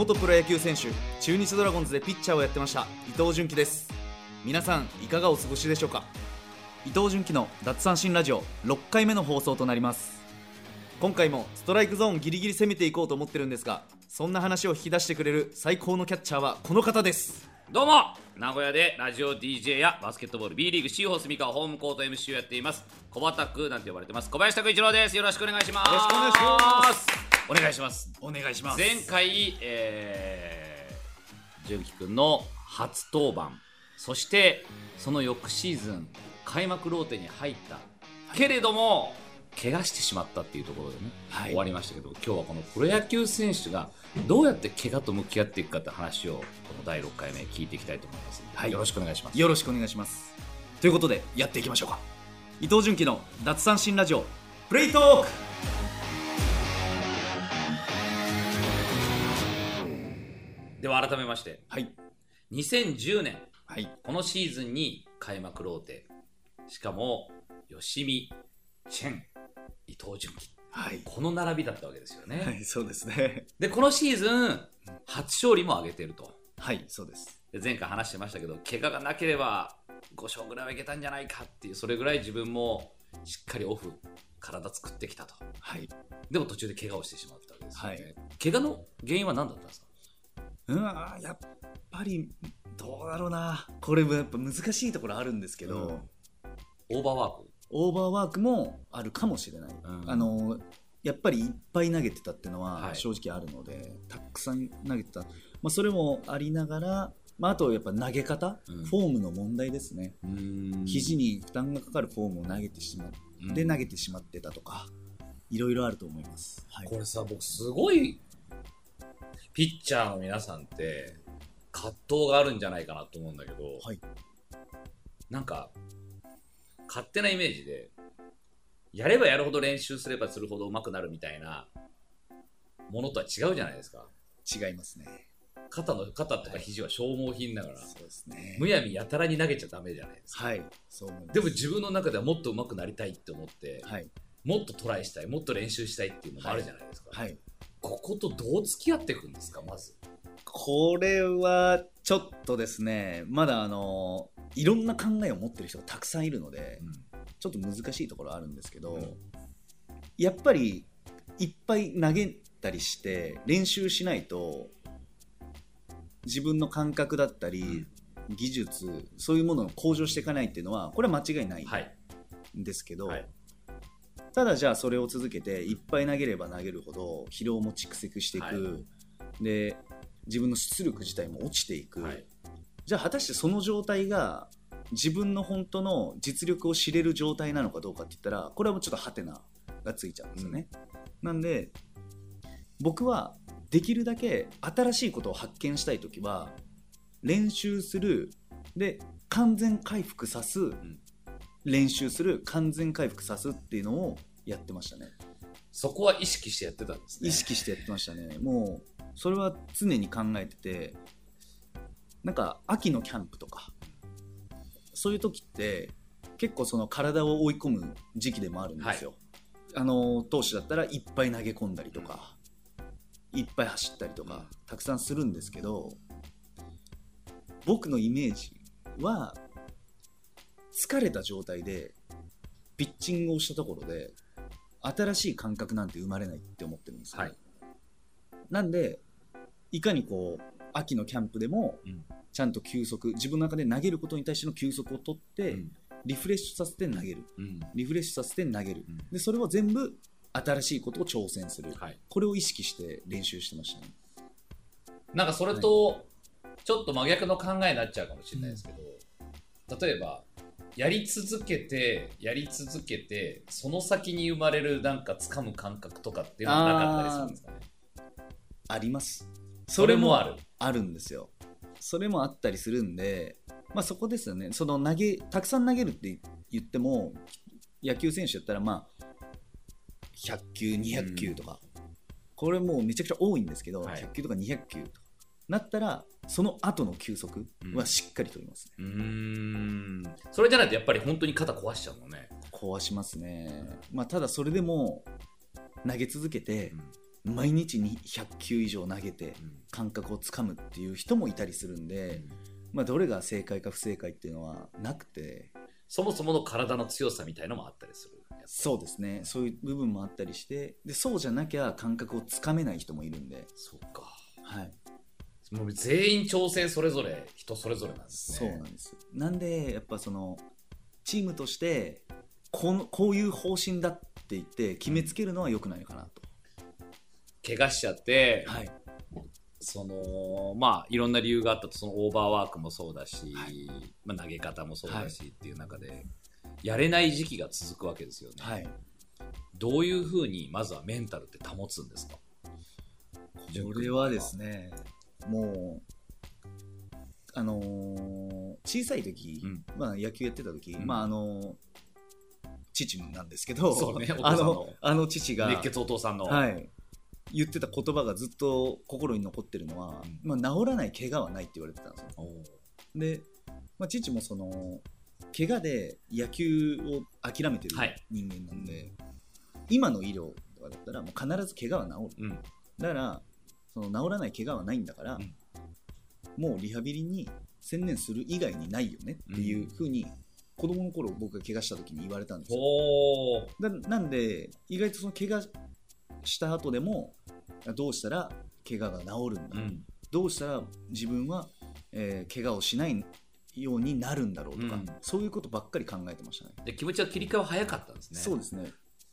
元プロ野球選手中日ドラゴンズでピッチャーをやってました伊藤純喜です。皆さんいかがお過ごしでしょうか？伊藤純喜の奪三振ラジオ6回目の放送となります。今回もストライクゾーンギリギリ攻めていこうと思ってるんですがそんな話を引き出してくれる最高のキャッチャーはこの方です。どうも名古屋でラジオ DJ やバスケットボール B リーグシーホースミカホームコート MC をやっています。小畑なんて呼ばれてます。小林拓一郎です。よろしくお願いします。よろしくお願いしますお願いします。お願いしま前回えー、純喜くんの初登板。そしてその翌シーズン開幕ローテに入った、けれども怪我してしまったっていうところでね、はい。終わりましたけど今日はこのプロ野球選手がどうやって怪我と向き合っていくかって話をこの第6回目聞いていきたいと思いますはい。よろしくお願いします。よろしくお願いします。ということでやっていきましょうか。伊藤純喜の奪三振ラジオプレイトークでは改めまして。はい。2010年。はい。このシーズンに開幕ローテ。しかも吉見チェン伊藤純喜。はい。この並びだったわけですよね、はいそうですね。でこのシーズン初勝利も挙げてると。はいそうです。で前回話してましたけど怪我がなければ5勝ぐらいはいけたんじゃないかっていうそれぐらい自分もしっかりオフ体作ってきたと。はい。でも途中で怪我をしてしまったわけですよね、は怪我の原因は何だったんですか？うんあーやっぱりどうだろうな。これもやっぱ難しいところあるんですけど、うん。オーバーワーク。オーバーワークもあるかもしれない、うん。あのやっぱりいっぱい投げてたっていうのははい。正直あるので、たくさん投げてた、まあ、それもありながら、まあ、あとやっぱ投げ方、うん。フォームの問題ですね、うん。肘に負担がかかるフォームを投げてしまって、投げてしまってたとかいろいろあると思います、はい。これさ僕すごいピッチャーの皆さんって葛藤があるんじゃないかなと思うんだけど、はい。なんか勝手なイメージでやればやるほど練習すればするほど上手くなるみたいなものとは違うじゃないですか。違いますね。肩の肩とか肘は消耗品だから、そうですね。むやみやたらに投げちゃダメじゃないですか。はいそうでも自分の中ではもっと上手くなりたいって思って、はい。もっとトライしたいもっと練習したいっていうのもあるじゃないですか、はいこことどう付き合っていくんですかまず。これはちょっとですねまだあのいろんな考えを持ってる人がたくさんいるので、ちょっと難しいところあるんですけど、うん。やっぱりいっぱい投げたりして練習しないと自分の感覚だったり、技術そういうものを向上していかないっていうのはこれは間違いないはいんですけど、はいただじゃあそれを続けていっぱい投げれば投げるほど疲労も蓄積していく、はい。で自分の出力自体も落ちていく、はい。じゃあ果たしてその状態が自分の本当の実力を知れる状態なのかどうかって言ったらこれはもうちょっとハテナがついちゃうんですよね、なんで僕はできるだけ新しいことを発見したい時は練習する。で完全回復さす、練習する完全回復さすっていうのをやってましたね。そこは意識してやってたんですね。意識してやってましたね。もうそれは常に考えててなんか秋のキャンプとかそういう時って結構その体を追い込む時期でもあるんですよ、あの投手だったらいっぱい投げ込んだりとか、いっぱい走ったりとかたくさんするんですけど僕のイメージは疲れた状態でピッチングをしたところで新しい感覚なんて生まれないって思ってるんですよ、はい。なんでいかにこう秋のキャンプでもうん。ちゃんと休息自分の中で投げることに対しての休息を取って、うん。リフレッシュさせて投げる。うん。リフレッシュさせて投げる、うん。でそれを全部新しいことを挑戦する、はい。これを意識して練習してましたね。なんかそれとちょっと真逆の考えになっちゃうかもしれないですけど、例えばやり続けてやり続けてその先に生まれるなんか掴む感覚とかっていうのはなかったりするんですかね？あります。それもある。あるんですよ。それもあったりするんで、まあ、そこですよね。その投げたくさん投げるって言っても野球選手だったらまあ100球200球とか、これもうめちゃくちゃ多いんですけど、はい。100球とか200球とかなったらその後の休息はしっかり取りますね、うーん。それじゃないとやっぱり本当に肩壊しちゃうもんね。壊しますね、まあ、ただそれでも投げ続けて、毎日に100球以上投げてうん。感覚をつかむっていう人もいたりするんで、まあ、どれが正解か不正解っていうのはなくてそもそもの体の強さみたいのもあったりする。そうですね。そういう部分もあったりしてでそうじゃなきゃ感覚をつかめない人もいるんで、そうか。はい、もう全員調整それぞれ人それぞれなんですそうね。なんです。なんでやっぱそのチームとしてこのこういう方針だって言って決めつけるのは良くないかなと、怪我しちゃって、はい、そのまあいろんな理由があったとそのオーバーワークもそうだし、はいまあ、投げ方もそうだしっていう中で、やれない時期が続くわけですよね。はい、どういうふうにまずはメンタルって保つんですか？これはですねもうあのー小さい時、うん。まあ、野球やってた時、うん。まああのー父なんですけどそうね お父あののあの父が熱血お父さんの、はい、言ってた言葉がずっと心に残ってるのは、うん。まあ、治らない怪我はないって言われてたんですよ。で、まあ、父もその怪我で野球を諦めてるはい。人間なんで、今の医療とかだったらもう必ず怪我は治る。うん。だからその治らない怪我はないんだから、うん。もうリハビリに専念する以外にないよねっていうふうに、子供の頃僕が怪我した時に言われたんですよ。なんで意外とその怪我した後でもどうしたら怪我が治るんだ、うん。どうしたら自分は、えー怪我をしないようになるんだろうとか、うん。そういうことばっかり考えてましたね。で気持ちは切り替えは早かったんですね。そうですね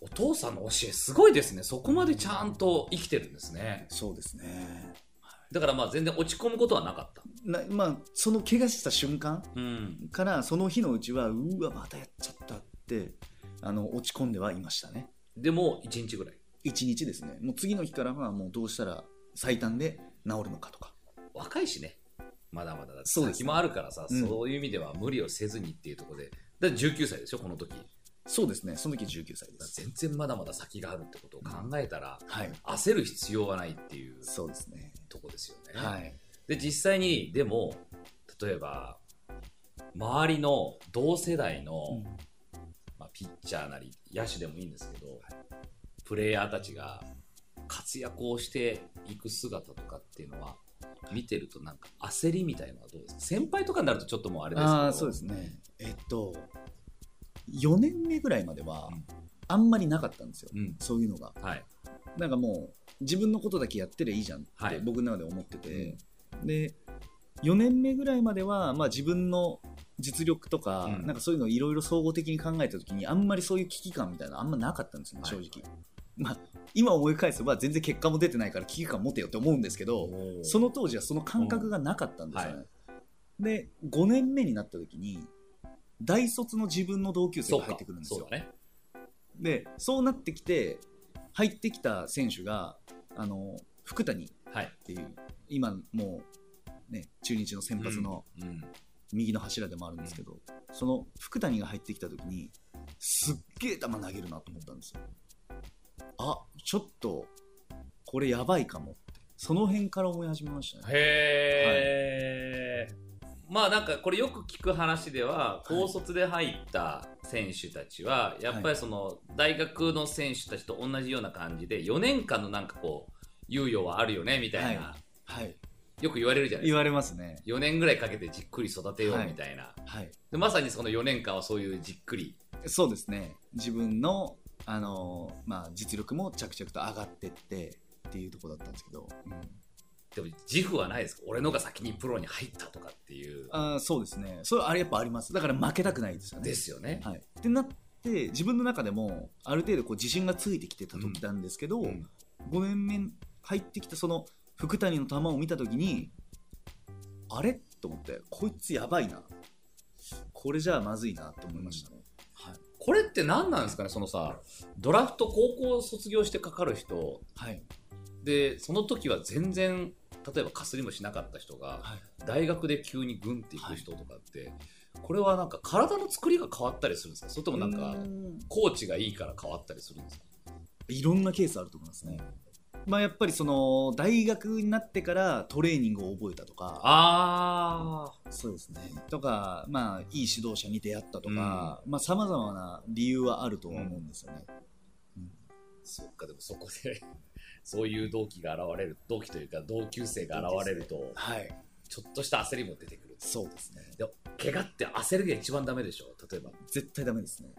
お父さんの教えすごいですね。そこまでちゃんと生きてるんですね。そうですね。だからまあ全然落ち込むことはなかった。なまあその怪我した瞬間うん。からその日のうちはうわまたやっちゃったってあの落ち込んではいましたね。でも1日ぐらい。1日ですね。もう次の日からはもうどうしたら最短で治るのかとか。若いしね。まだまだだって先もあるからさうん。そういう意味では無理をせずにっていうところで。だって19歳でしょこの時そうですね。その時19歳でらす全然まだまだ先があるってことを考えたらはい。焦る必要はないっていうそうですね。とこですよね、はい。で実際にでも例えば周りの同世代の、まあ、ピッチャーなり野手でもいいんですけど、プレイヤーたちが活躍をしていく姿とかっていうのは見てるとなんか焦りみたいのはどうですか？先輩とかになるとちょっともうあれですけど。そうですね。えっと4年目ぐらいまではうん。あんまりなかったんですよ、うん。そういうのが。はい。なんかもう自分のことだけやってりゃいいじゃんっはい。て僕の中で思ってて、で4年目ぐらいまでは、まあ、自分の実力とか,、うん。なんかそういうのをいろいろ総合的に考えた時にあんまりそういう危機感みたいなのあんまなかったんですよね、はい。正直、まあ、今思い返せば全然結果も出てないから危機感持てよって思うんですけどその当時はその感覚がなかったんですよね、で5年目になった時に大卒の自分の同級生が入ってくるんですよ。そうだね。でそうなってきて入ってきた選手があの福谷っはい。ていう今もう、ね、中日の先発のうん右の柱でもあるんですけど、その福谷が入ってきた時にすっげえ球投げるなと思ったんですよ。あちょっとこれやばいかもって。その辺から思い始めましたね。へえ、まあなんかこれよく聞く話では高卒で入った選手たちはやっぱりその大学の選手たちと同じような感じで4年間のなんかこう猶予はあるよねみたいな、はい。よく言われるじゃないですか。言われますね。4年ぐらいかけてじっくり育てようみたいな、はい。でまさにその4年間はそういうじっくり。そうですね。自分の、あのまあ、実力も着々と上がってってっていうところだったんですけど、でも自負はないです。か俺のが先にプロに入ったとあーそうですね。それあれやっぱあります。だから負けたくないですよね。ですよね、はい、ってなって自分の中でもある程度こう自信がついてきてた時なんですけど、うん。5年目入ってきたその福谷の球を見た時にあれ？と思ってこいつやばいな。これじゃあまずいなって思いましたね、はい。これって何なんですかねそのさドラフト高校卒業してかかる人。はいでその時は全然例えばかすりもしなかった人がはい、大学で急にグンっていく人とかって、これはなんか体の作りが変わったりするんですか？それともなんかコーチがいいから変わったりするんですか？いろんなケースあると思いますね、まあ、やっぱりその大学になってからトレーニングを覚えたとか。あそうですね。とか、まあ、いい指導者に出会ったとかさまざ、まな理由はあるとは思うんですよね、そっかでもそこでそういう同期が現れる同期というか同級生が現れるとはい。ちょっとした焦りも出てくるそうですね。でも怪我って焦りが一番ダメでしょ？例えば、絶対ダメですね。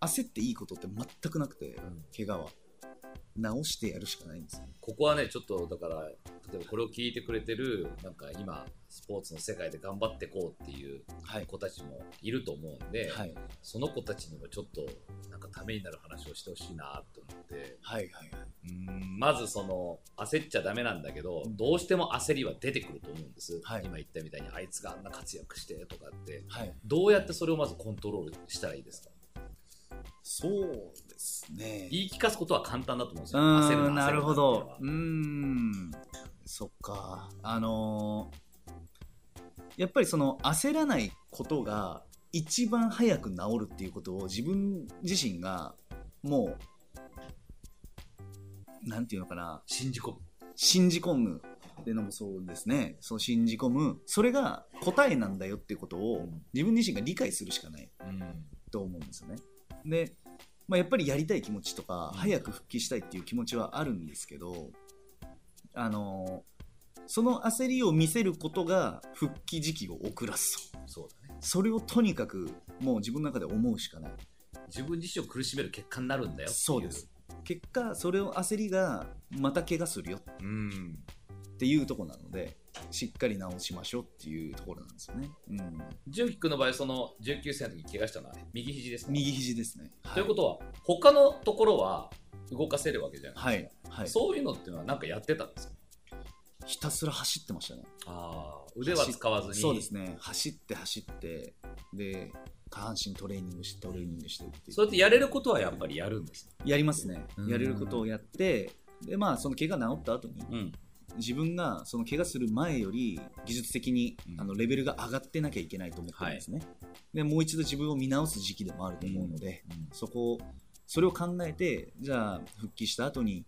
焦っていいことって全くなくて怪我は直してやるしかないんですよここはねちょっとだから例えばこれを聞いてくれてるなんか今スポーツの世界で頑張っていこうっていうはい。子たちもいると思うんで、はい。その子たちにもちょっとなんかためになる話をしてほしいなと思って。はいはいはい。んまずその焦っちゃダメなんだけど、うん。どうしても焦りは出てくると思うんです、はい。今言ったみたいにあいつがあんな活躍してとかって。はい。どうやってそれをまずコントロールしたらいいですか？そうですね。言い聞かすことは簡単だと思うんですうよ焦なるほど。うん。そっか。あのーやっぱりその焦らないことが一番早く治るっていうことを自分自身がもうなんていうのかな。信じ込む。信じ込むっていうのもそうですね。そう信じ込む。それが答えなんだよっていうことをうん。自分自身が理解するしかないうん。と思うんですよね。で、まあ、やっぱりやりたい気持ちとか、うん。早く復帰したいっていう気持ちはあるんですけど、あのその焦りを見せることが復帰時期を遅らすと。そうだね。それをとにかくもう自分の中で思うしかない。自分自身を苦しめる結果になるんだよそうです。結果、それを焦りがまた怪我するようん。っていうところなので、しっかり治しましょうっていうところなんですよね。うん、純喜君の場合その19歳の時に怪我したのはね右肘ですか右肘ですね。ということは他のところは動かせるわけじゃないはいですか、、はい、そういうのっていうのは何かやってたんですか？ひたすら走ってましたね。ああ腕は使わずに。そうですね。走って走ってで下半身トレーニングしてトレーニングしてっていう。そうやってやれることはやっぱりやるんですやりますね。うん。やれることをやってでまあその怪我治った後にうん自分がその怪我する前より技術的にうん。あのレベルが上がってなきゃいけないと思ってるんですね、でもう一度自分を見直す時期でもあると思うので、そこをそれを考えてじゃあ復帰した後に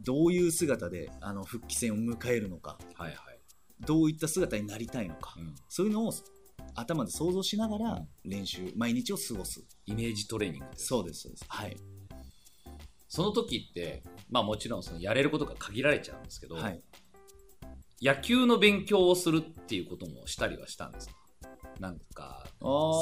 どういう姿であの復帰戦を迎えるのかはいはい、どういった姿になりたいのか、うん。そういうのを頭で想像しながら練習、毎日を過ごす。イメージトレーニングです。そうです、そうです。はい。その時ってまあもちろんそのやれることが限られちゃうんですけど、はい。野球の勉強をするっていうこともしたりはしたんですか？なんか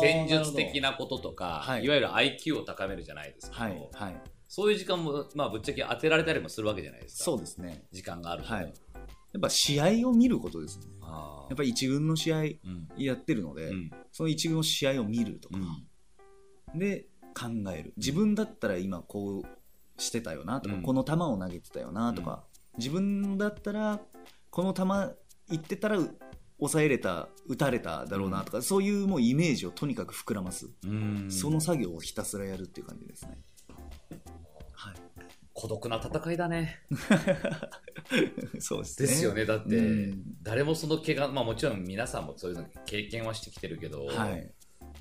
戦術的な。なこととか、はいい、わゆる IQ を高めるじゃないですけど、はい。はい。そういう時間も、まあ、ぶっちゃけ当てられたりもするわけじゃないですかそうですね。時間があると、はい。やっぱ試合を見ることですね。あやっぱり一軍の試合うんやってるので、うんその一軍の試合を見るとか、で考える。自分だったら今こうしてたよなとか、うんこの球を投げてたよなとか、自分だったらこの球行ってたらう抑えれた、打たれただろうなとか、そういうもうイメージをとにかく膨らます。うんその作業をひたすらやるっていう感じですね。はい。孤独な戦いだね そうですね。ですよねだって、うん誰もその怪我まあもちろん皆さんもそういうの経験はしてきてるけど、はい。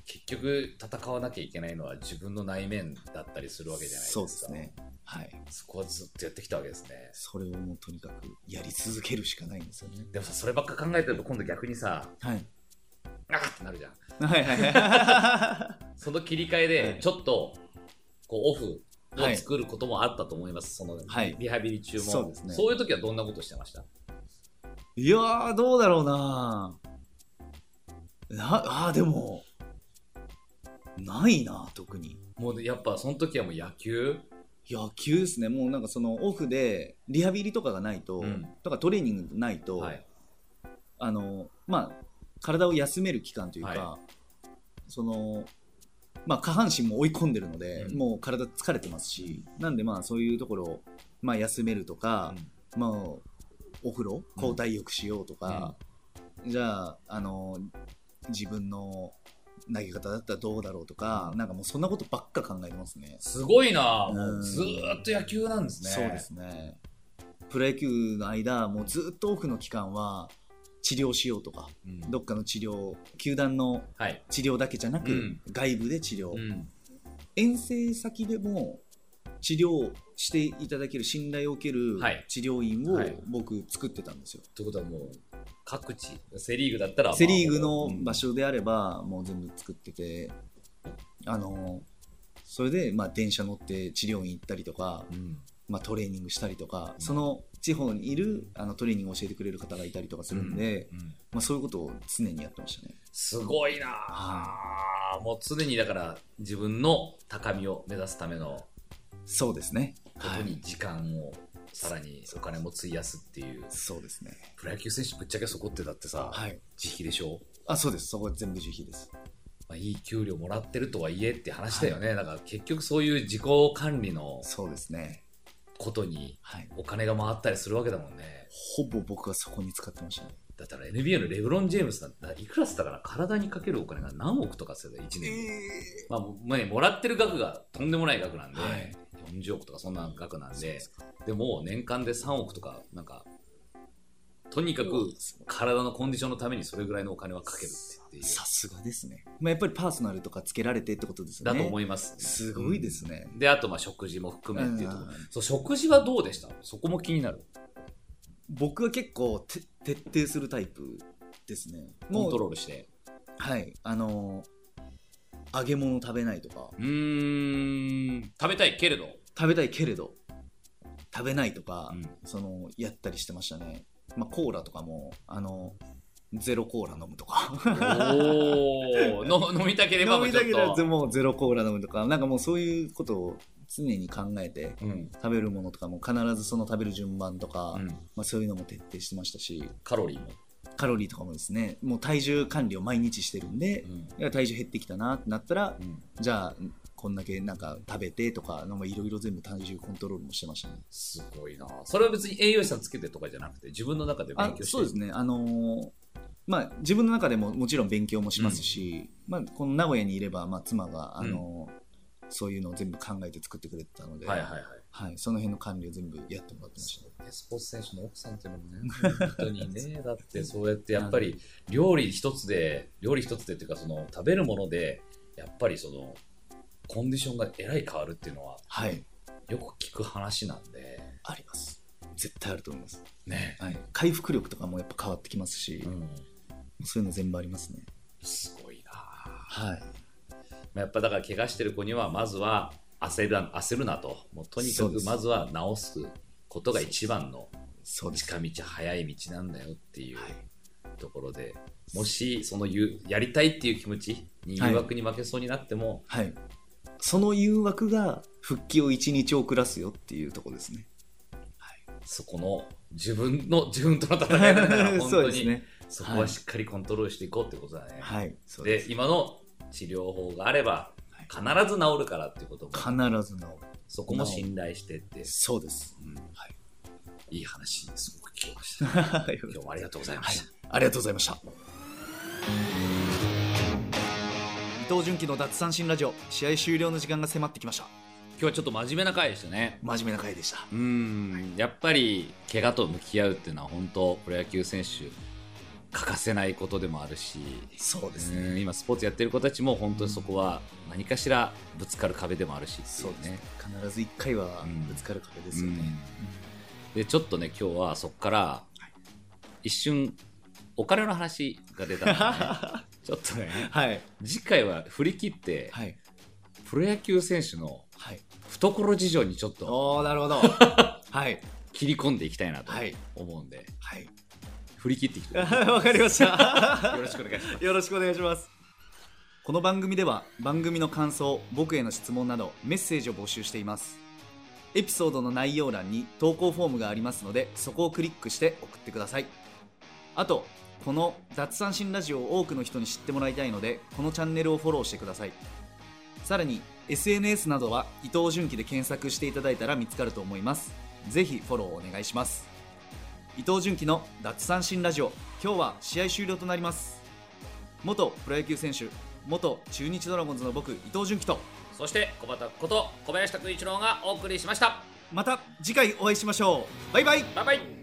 結局戦わなきゃいけないのは自分の内面だったりするわけじゃないですかそうですね。はい。そこはずっとやってきたわけですねそれをもうとにかくやり続けるしかないんですよね。でもさそればっか考えてると今度逆にさはい。あーってなるじゃんはいはいはその切り替えはいで ちょっとこうオフを作ることもあったと思います、そのはいリハビリ中も、そうですねそういう時はどんなことしてました？い。いやー、どうだろうなな、あー、でも、ないな、特に。もうやっぱその時はもう野球？野球ですね。もうなんかそのオフでリハビリとかがないと、うん。とかトレーニングないと、はい。あの、まあ、体を休める期間というか、はその、まあ、下半身も追い込んでるので、うん。もう体疲れてますし、なんでまあ、そういうところを、まあ、休めるとか、まあ、お風呂、交代浴しようとか、じゃあ、あの、自分の投げ方だったらどうだろうとか、なんかもうそんなことばっか考えてますね。すごいな、うん。もうずーっと野球なんですね。そうですね。プロ野球の間、もうずっとオフの期間は、治療しようとか、うん。どっかの治療、球団のはい、治療だけじゃなく、うん。外部で治療、うん。遠征先でも治療していただける信頼を受けるはい。治療院をはい。僕作ってたんですよ、ということはもう各地セ・リーグだったら、セ・リーグのうん。場所であればもう全部作っててあのそれでまあ電車乗って治療院行ったりとかうん。まあ、トレーニングしたりとか、その地方にいるあのトレーニングを教えてくれる方がいたりとかするんで、うんまあ、そういうことを常にやってましたね。すごいなあ、もう常にだから自分の高みを目指すためのそうですね。ことに時間をさらにお金も費やすっていう、そうですね。プロ野球選手ぶっちゃけそこってだってさ、はい。自費でしょ、あ、そうです。そこは全部自費です。まあ、いい給料もらってるとはいえって話だよね、だから結局そういう自己管理のそうですね。ことにはい。お金が回ったりするわけだもんねほぼ僕はそこに使ってましたね。だったら NBA のレブロン・ジェームスなんていくらっつったかな？体にかけるお金が何億とかする1年に、まあもらってる額がとんでもない額なんで、はい40億とかそんな額なんででも年間で3億とかなんかとにかく体のコンディションのためにそれぐらいのお金はかけるっていうさすがですね。まあ、やっぱりパーソナルとかつけられてってことですよだね。と思います、すごいですね。であとまあ食事も含めっていうところ、うんそう食事はどうでした？そこも気になる？僕は結構て徹底するタイプですね。コントーロールしてはい。あのー揚げ物食べないとか、うーん。食べたいけれど、食べたいけれど、食べないとか、うん。その、やったりしてましたね。まあ、コーラとかも、あの、ゼロコーラ飲むとか。お 飲みたければ飲みたければもうゼロコーラ飲むとか、なんかもうそういうことを常に考えて、うん。食べるものとかも必ずその食べる順番とか、うん。まあ、そういうのも徹底してましたし。カロリーも、カロリーとかもですねもう体重管理を毎日してるんで、うん。体重減ってきたなってなったらうん。じゃあこんだけなんか食べてとかなんかいろいろ全部体重コントロールもしてましたね。すごいな。それは別に栄養士さんつけてとかじゃなくて自分の中で勉あ強して。そうですね。あのーまあ自分の中でももちろん勉強もしますし、まあ、この名古屋にいれば、まあ、妻が、あのーそういうのを全部考えて作ってくれてたので、はいはいはいはいその辺の管理を全部やってもらってました。ねスポーツ選手の奥さんっていうのもね、本当にね、だってそうやってやっぱり料理一つで、料理一つでっていうか、その食べるもので、やっぱりそのコンディションがえらい変わるっていうのは、はい。よく聞く話なんで、あります。絶対あると思います。ね、はい、回復力とかもやっぱ変わってきますし、うん、そういうの全部ありますね。すごいなはい。やっぱだから怪我してる子には、まずは焦る焦るなと、もうとにかくまずは治すことが一番の。近道、早い道なんだよっていう。はい。ところでもしそのゆやりたいっていう気持ちにはい誘惑に負けそうになっても、はい。その誘惑が復帰を1日遅らすよっていうところですね。そこの自分の 自分との戦いだから 本当に。そこはしっかりコントロールしていこうってことだね、はい。で。今の治療法があればはい必ず治るからっていうことも必ず治る。そこも信頼してって、そうです。うんはい。いい話すごく聞きました はい今日もありがとうございました、ありがとうございました。伊藤純喜の脱三振ラジオ、試合終了の時間が迫ってきました。今日はちょっと真面目な回でしたね真面目な回でした。うんやっぱり怪我と向き合うっていうのは本当プロ野球選手欠かせないことでもあるしそうですね。うん今スポーツやってる子たちも本当にそこは何かしらぶつかる壁でもあるしっていそうですねね。必ず1回はぶつかる壁ですよね。でちょっとね今日はそこから一瞬お金の話が出たので、ね、ちょっとねはい。次回は振り切って、はい。プロ野球選手のはい。懐事情にちょっとおー、なるほど。はい。切り込んでいきたいなとはい思うんで、はい。振り切っていきたい わかりました。よろしくお願いしますよろしくお願いします。この番組では番組の感想、僕への質問などメッセージを募集しています。エピソードの内容欄に投稿フォームがありますので、そこをクリックして送ってください。あと、この脱三振ラジオを多くの人に知ってもらいたいので、このチャンネルをフォローしてください。さらに SNS などは伊藤純喜で検索していただいたら見つかると思います。ぜひフォローお願いします。伊藤純喜の脱三振ラジオ。今日は試合終了となります。元プロ野球選手元中日ドラゴンズの僕伊藤純喜とそして小畑こと小林拓一郎がお送りしました。また次回お会いしましょう。バイバイ。バイバイ